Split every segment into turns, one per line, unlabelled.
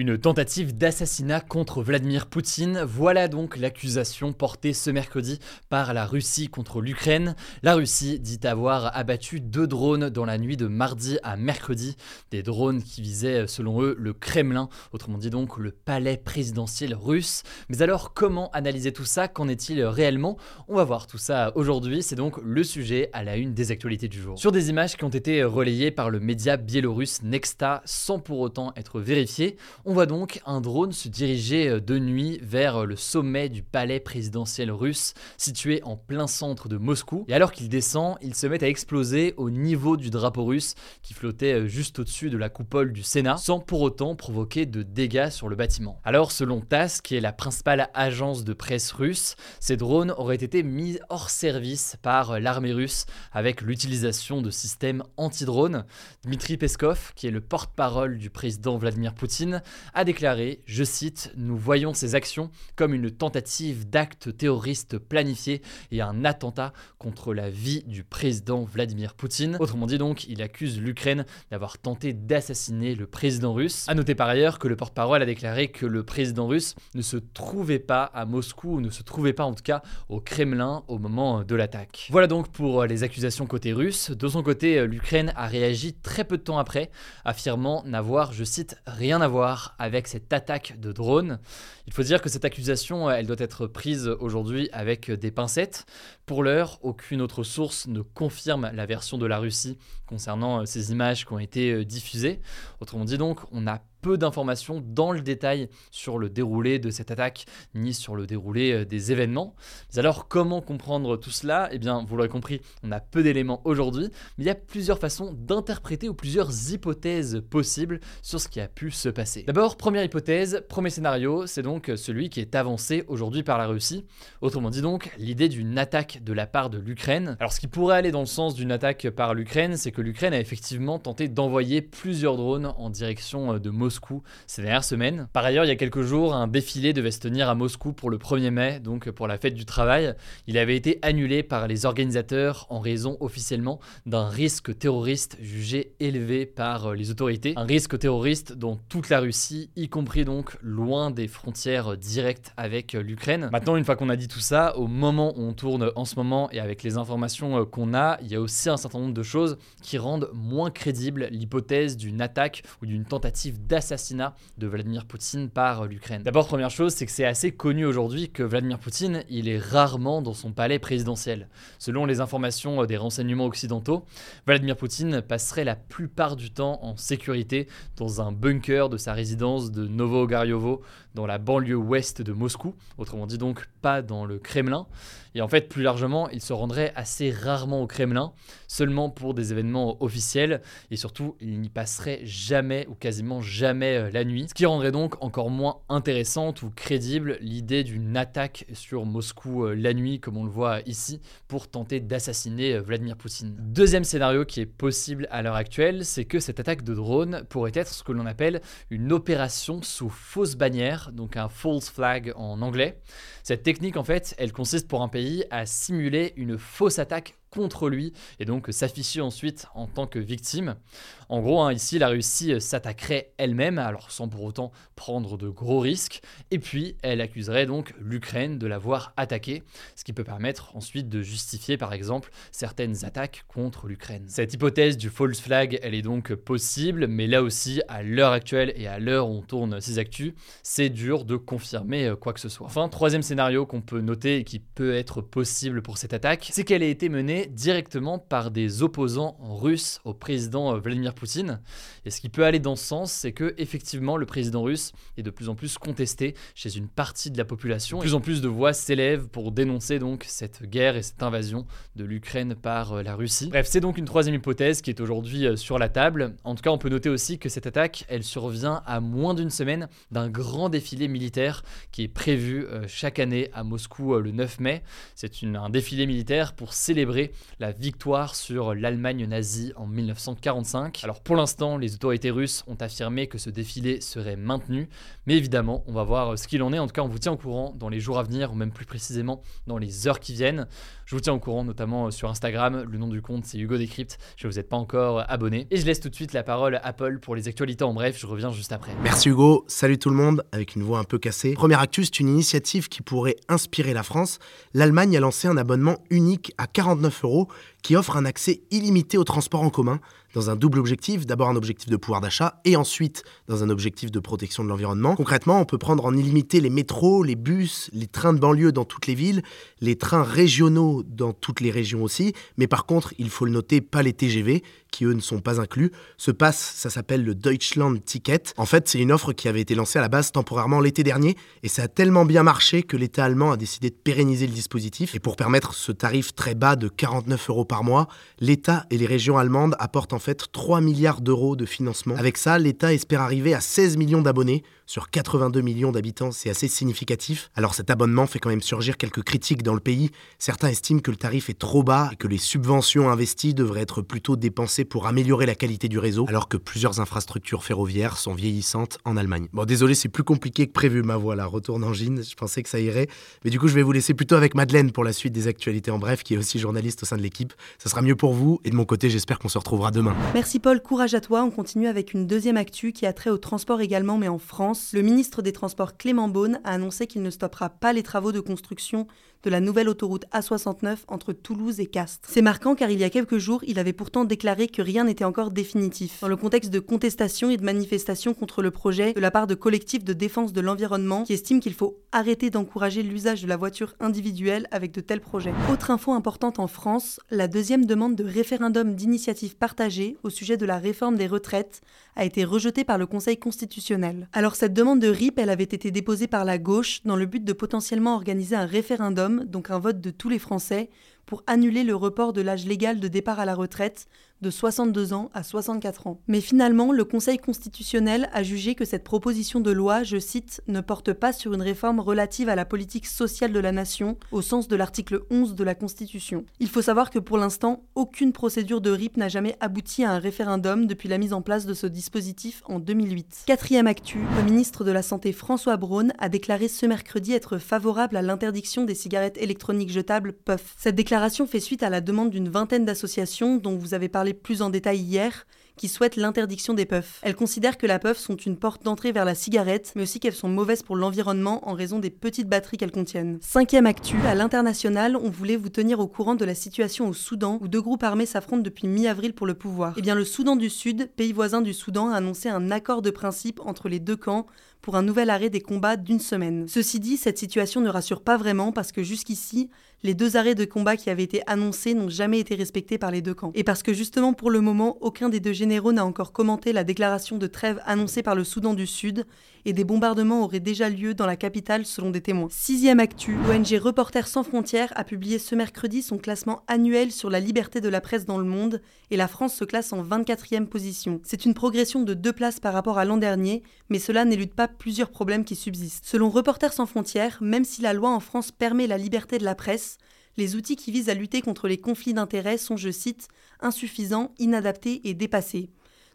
Une tentative d'assassinat contre Vladimir Poutine, voilà donc l'accusation portée ce mercredi par la Russie contre l'Ukraine. La Russie dit avoir abattu deux drones dans la nuit de mardi à mercredi, des drones qui visaient selon eux le Kremlin, autrement dit donc le palais présidentiel russe. Mais alors comment analyser tout ça? Qu'en est-il réellement? On va voir tout ça aujourd'hui, c'est donc le sujet à la une des actualités du jour. Sur des images qui ont été relayées par le média biélorusse Nexta sans pour autant être vérifiées, voit donc un drone se diriger euh, de nuit vers euh, le sommet du palais présidentiel russe situé en plein centre de Moscou. Et alors qu'il descend, il se met à exploser au niveau du drapeau russe qui flottait euh, juste au-dessus de la coupole du Sénat sans pour autant provoquer de dégâts sur le bâtiment. Alors selon TASS, qui est la principale agence de presse russe, ces drones auraient été mis hors service par l'armée russe avec l'utilisation de systèmes anti-drones. Dmitri Peskov, qui est le porte-parole du président Vladimir Poutine, a déclaré, je cite, Nous voyons ces actions comme une tentative d'acte terroriste planifié et un attentat contre la vie du président Vladimir Poutine. Autrement dit donc, il accuse l'Ukraine d'avoir tenté d'assassiner le président russe. A noter par ailleurs que le porte-parole a déclaré que le président russe ne se trouvait pas à Moscou, ou ne se trouvait pas en tout cas au Kremlin au moment de l'attaque. Voilà donc pour les accusations côté russe. De son côté, l'Ukraine a réagi très peu de temps après, affirmant n'avoir, je cite, rien à voir avec cette attaque de drone. Il faut dire que cette accusation, elle doit être prise aujourd'hui avec des pincettes. Pour l'heure, aucune autre source ne confirme la version de la Russie concernant ces images qui ont été diffusées. Autrement dit donc, on n'a peu d'informations dans le détail sur le déroulé de cette attaque, ni sur le déroulé euh, des événements. Mais alors, comment comprendre tout cela? Eh bien, vous l'aurez compris, on a peu d'éléments aujourd'hui, mais il y a plusieurs façons d'interpréter ou plusieurs hypothèses possibles sur ce qui a pu se passer. D'abord, première hypothèse, premier scénario, c'est donc celui qui est avancé aujourd'hui par la Russie. Autrement dit donc, l'idée d'une attaque de la part de l'Ukraine. Alors, ce qui pourrait aller dans le sens d'une attaque par l'Ukraine, c'est que l'Ukraine a effectivement tenté d'envoyer plusieurs drones en direction euh, de Moscou ces dernières semaines. Par ailleurs, il y a quelques jours, un défilé devait se tenir à Moscou pour le 1er mai, donc pour la fête du travail. Il avait été annulé par les organisateurs en raison officiellement d'un risque terroriste jugé élevé par euh, les autorités. Un risque terroriste dans toute la Russie, y compris donc loin des frontières directes avec euh, l'Ukraine. Maintenant, une fois qu'on a dit tout ça, au moment où on tourne en ce moment et avec les informations qu'on a, il y a aussi un certain nombre de choses qui rendent moins crédible l'hypothèse d'une attaque ou d'une tentative d'assassinat de Vladimir Poutine par l'Ukraine. D'abord, première chose, c'est que c'est assez connu aujourd'hui que Vladimir Poutine, il est rarement dans son palais présidentiel. Selon les informations des renseignements occidentaux, Vladimir Poutine passerait la plupart du temps en sécurité dans un bunker de sa résidence de Novo-Garyovo dans la banlieue ouest de Moscou, autrement dit donc pas dans le Kremlin. Et en fait, plus largement, il se rendrait assez rarement au Kremlin, seulement pour des événements officiels, et surtout, il n'y passerait jamais ou quasiment jamais euh, la nuit, ce qui rendrait donc encore moins intéressante ou crédible l'idée d'une attaque sur Moscou euh, la nuit, comme on le voit ici, pour tenter d'assassiner euh, Vladimir Poutine. Deuxième scénario qui est possible à l'heure actuelle, c'est que cette attaque de drone pourrait être ce que l'on appelle une opération sous fausse bannière, donc un false flag en anglais. Cette technique, en fait, elle consiste pour un pays à simuler une fausse attaque contre lui et donc s'afficher ensuite en tant que victime. En gros, hein, ici, la Russie s'attaquerait elle-même, alors sans pour autant prendre de gros risques, et puis elle accuserait donc l'Ukraine de l'avoir attaqué, ce qui peut permettre ensuite de justifier par exemple certaines attaques contre l'Ukraine. Cette hypothèse du false flag, elle est donc possible, mais là aussi, à l'heure actuelle et à l'heure où on tourne ces actus, c'est dur de confirmer euh, quoi que ce soit. Enfin, troisième scénario qu'on peut noter et qui peut être possible pour cette attaque, c'est qu'elle ait été menée directement par des opposants russes au président euh, Vladimir Poutine. Et ce qui peut aller dans ce sens, c'est que effectivement le président russe est de plus en plus contesté chez une partie de la population. De plus en plus de voix s'élèvent pour dénoncer donc cette guerre et cette invasion de l'Ukraine par euh, la Russie. Bref, c'est donc une troisième hypothèse qui est aujourd'hui euh, sur la table. En tout cas, on peut noter aussi que cette attaque, elle survient à moins d'une semaine d'un grand défilé militaire qui est prévu chaque année à Moscou le 9 mai. C'est un défilé militaire pour célébrer la victoire sur l'Allemagne nazie en 1945. Alors pour l'instant, les autorités russes ont affirmé que ce défilé serait maintenu, mais évidemment, on va voir ce qu'il en est. En tout cas, on vous tient au courant dans les jours à venir, ou même plus précisément dans les heures qui viennent. Je vous tiens au courant, notamment sur Instagram. Le nom du compte, c'est Hugo. Je vous êtes pas encore abonné. Et je laisse tout de suite la parole à Paul pour les actualités en bref. Je reviens juste après.
Merci Hugo. Salut tout le monde, avec une voix un peu cassée. Première actu, c'est une initiative qui pourrait inspirer la France. L'Allemagne a lancé un abonnement unique à 49 euros qui offre un accès illimité au transport en commun dans un double objectif, d'abord un objectif de pouvoir d'achat et ensuite dans un objectif de protection de l'environnement. Concrètement, on peut prendre en illimité les métros, les bus, les trains de banlieue dans toutes les villes, les trains régionaux dans toutes les régions aussi, mais par contre, il faut le noter, pas les TGV, qui eux ne sont pas inclus. Ce pass, ça s'appelle le Deutschland Ticket. En fait, c'est une offre qui avait été lancée à la base temporairement l'été dernier, et ça a tellement bien marché que l'État allemand a décidé de pérenniser le dispositif. Et pour permettre ce tarif très bas de 49 euros par mois, l'État et les régions allemandes apportent en fait 3 milliards d'euros de financement. Avec ça, l'État espère arriver à 16 millions d'abonnés sur 82 millions d'habitants, c'est assez significatif. Alors cet abonnement fait quand même surgir quelques critiques dans le pays. Certains estiment que le tarif est trop bas et que les subventions investies devraient être plutôt dépensées pour améliorer la qualité du réseau, alors que plusieurs infrastructures ferroviaires sont vieillissantes en Allemagne. Bon, désolé, c'est plus compliqué que prévu, ma voix là, retourne en Gine, je pensais que ça irait. Mais du coup, je vais vous laisser plutôt avec Madeleine pour la suite des actualités en bref, qui est aussi journaliste au sein de l'équipe. Ça sera mieux pour vous, et de mon côté, j'espère qu'on se retrouvera demain.
Merci Paul, courage à toi. On continue avec une deuxième actu qui a trait au transport également, mais en France le ministre des Transports Clément Beaune a annoncé qu'il ne stoppera pas les travaux de construction de la nouvelle autoroute A69 entre Toulouse et Castres. C'est marquant car il y a quelques jours, il avait pourtant déclaré que rien n'était encore définitif. Dans le contexte de contestation et de manifestation contre le projet de la part de collectifs de défense de l'environnement qui estiment qu'il faut arrêter d'encourager l'usage de la voiture individuelle avec de tels projets. Autre info importante en France, la deuxième demande de référendum d'initiative partagée au sujet de la réforme des retraites a été rejetée par le Conseil constitutionnel. Alors cette demande de RIP, avait été déposée par la gauche dans le but de potentiellement organiser un référendum, donc un vote de tous les Français, pour annuler le report de l'âge légal de départ à la retraite de 62 ans à 64 ans. Mais finalement, le Conseil constitutionnel a jugé que cette proposition de loi, je cite, ne porte pas sur une réforme relative à la politique sociale de la nation au sens de l'article 11 de la Constitution. Il faut savoir que pour l'instant, aucune procédure de RIP n'a jamais abouti à un référendum depuis la mise en place de ce dispositif en 2008. Quatrième actu, le ministre de la Santé François Braun a déclaré ce mercredi être favorable à l'interdiction des cigarettes électroniques jetables puff. Cette déclaration fait suite à la demande d'une vingtaine d'associations dont vous avez parlé plus en détail hier, qui souhaitent l'interdiction des puffs. Elles considèrent que la puff sont une porte d'entrée vers la cigarette, mais aussi qu'elles sont mauvaises pour l'environnement en raison des petites batteries qu'elles contiennent. Cinquième actu, à l'international, on voulait vous tenir au courant de la situation au Soudan, où deux groupes armés s'affrontent depuis mi-avril pour le pouvoir. Eh bien, le Soudan du Sud, pays voisin du Soudan, a annoncé un accord de principe entre les deux camps pour un nouvel arrêt des combats d'une semaine. Ceci dit, cette situation ne rassure pas vraiment parce que jusqu'ici, les deux arrêts de combat qui avaient été annoncés n'ont jamais été respectés par les deux camps. Et parce que justement pour le moment, aucun des deux généraux n'a encore commenté la déclaration de trêve annoncée par le Soudan du Sud, et des bombardements auraient déjà lieu dans la capitale selon des témoins. Sixième actu, l'ONG Reporters sans frontières a publié ce mercredi son classement annuel sur la liberté de la presse dans le monde, et la France se classe en 24e position. C'est une progression de deux places par rapport à l'an dernier, mais cela n'élude pas plusieurs problèmes qui subsistent. Selon Reporters sans frontières, même si la loi en France permet la liberté de la presse, les outils qui visent à lutter contre les conflits d'intérêts sont, je cite, insuffisants, inadaptés et dépassés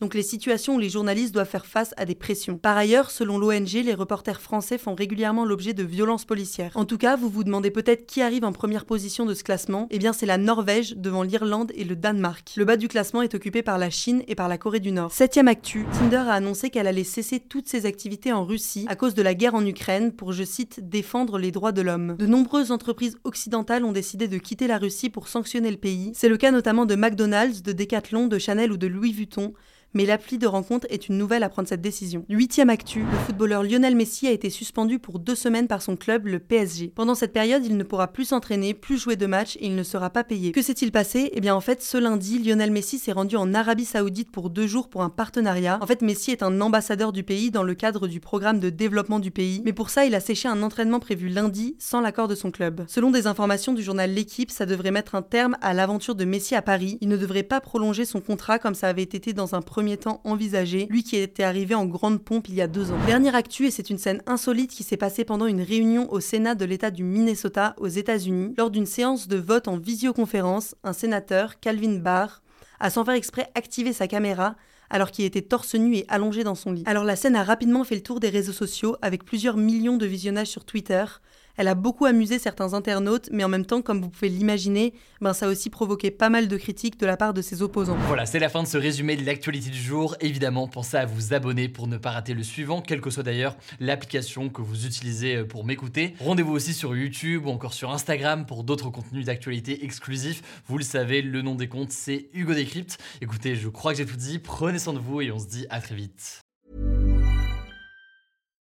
donc les situations où les journalistes doivent faire face à des pressions. Par ailleurs, selon l'ONG, les reporters français font régulièrement l'objet de violences policières. En tout cas, vous vous demandez peut-être qui arrive en première position de ce classement. Eh bien, c'est la Norvège devant l'Irlande et le Danemark. Le bas du classement est occupé par la Chine et par la Corée du Nord. Septième actu, Tinder a annoncé qu'elle allait cesser toutes ses activités en Russie à cause de la guerre en Ukraine pour, je cite, défendre les droits de l'homme. De nombreuses entreprises occidentales ont décidé de quitter la Russie pour sanctionner le pays. C'est le cas notamment de McDonald's, de Decathlon, de Chanel ou de Louis Vuitton mais l'appli de rencontre est une nouvelle à prendre cette décision. Huitième actu, le footballeur Lionel Messi a été suspendu pour deux semaines par son club, le PSG. Pendant cette période, il ne pourra plus s'entraîner, plus jouer de match et il ne sera pas payé. Que s'est-il passé? Eh bien en fait, ce lundi, Lionel Messi s'est rendu en Arabie Saoudite pour deux jours pour un partenariat. En fait, Messi est un ambassadeur du pays dans le cadre du programme de développement du pays, mais pour ça, il a séché un entraînement prévu lundi sans l'accord de son club. Selon des informations du journal L'équipe, ça devrait mettre un terme à l'aventure de Messi à Paris. Il ne devrait pas prolonger son contrat comme ça avait été dans un premier temps envisagé, lui qui était arrivé en grande pompe il y a deux ans. Dernière actu, et c'est une scène insolite qui s'est passée pendant une réunion au Sénat de l'État du Minnesota aux États-Unis. Lors d'une séance de vote en visioconférence, un sénateur, Calvin Barr, a sans faire exprès activé sa caméra alors qu'il était torse nu et allongé dans son lit. Alors la scène a rapidement fait le tour des réseaux sociaux avec plusieurs millions de visionnages sur Twitter, elle a beaucoup amusé certains internautes, mais en même temps, comme vous pouvez l'imaginer, ben ça a aussi provoqué pas mal de critiques de la part de ses opposants.
Voilà, c'est la fin de ce résumé de l'actualité du jour. Évidemment, pensez à vous abonner pour ne pas rater le suivant, quelle que soit d'ailleurs l'application que vous utilisez euh, pour m'écouter. Rendez-vous aussi sur YouTube ou encore sur Instagram pour d'autres contenus d'actualité exclusifs. Vous le savez, le nom des comptes, c'est Hugo Décrypte. Écoutez, je crois que j'ai tout dit. Prenez soin de vous et on se dit à très vite.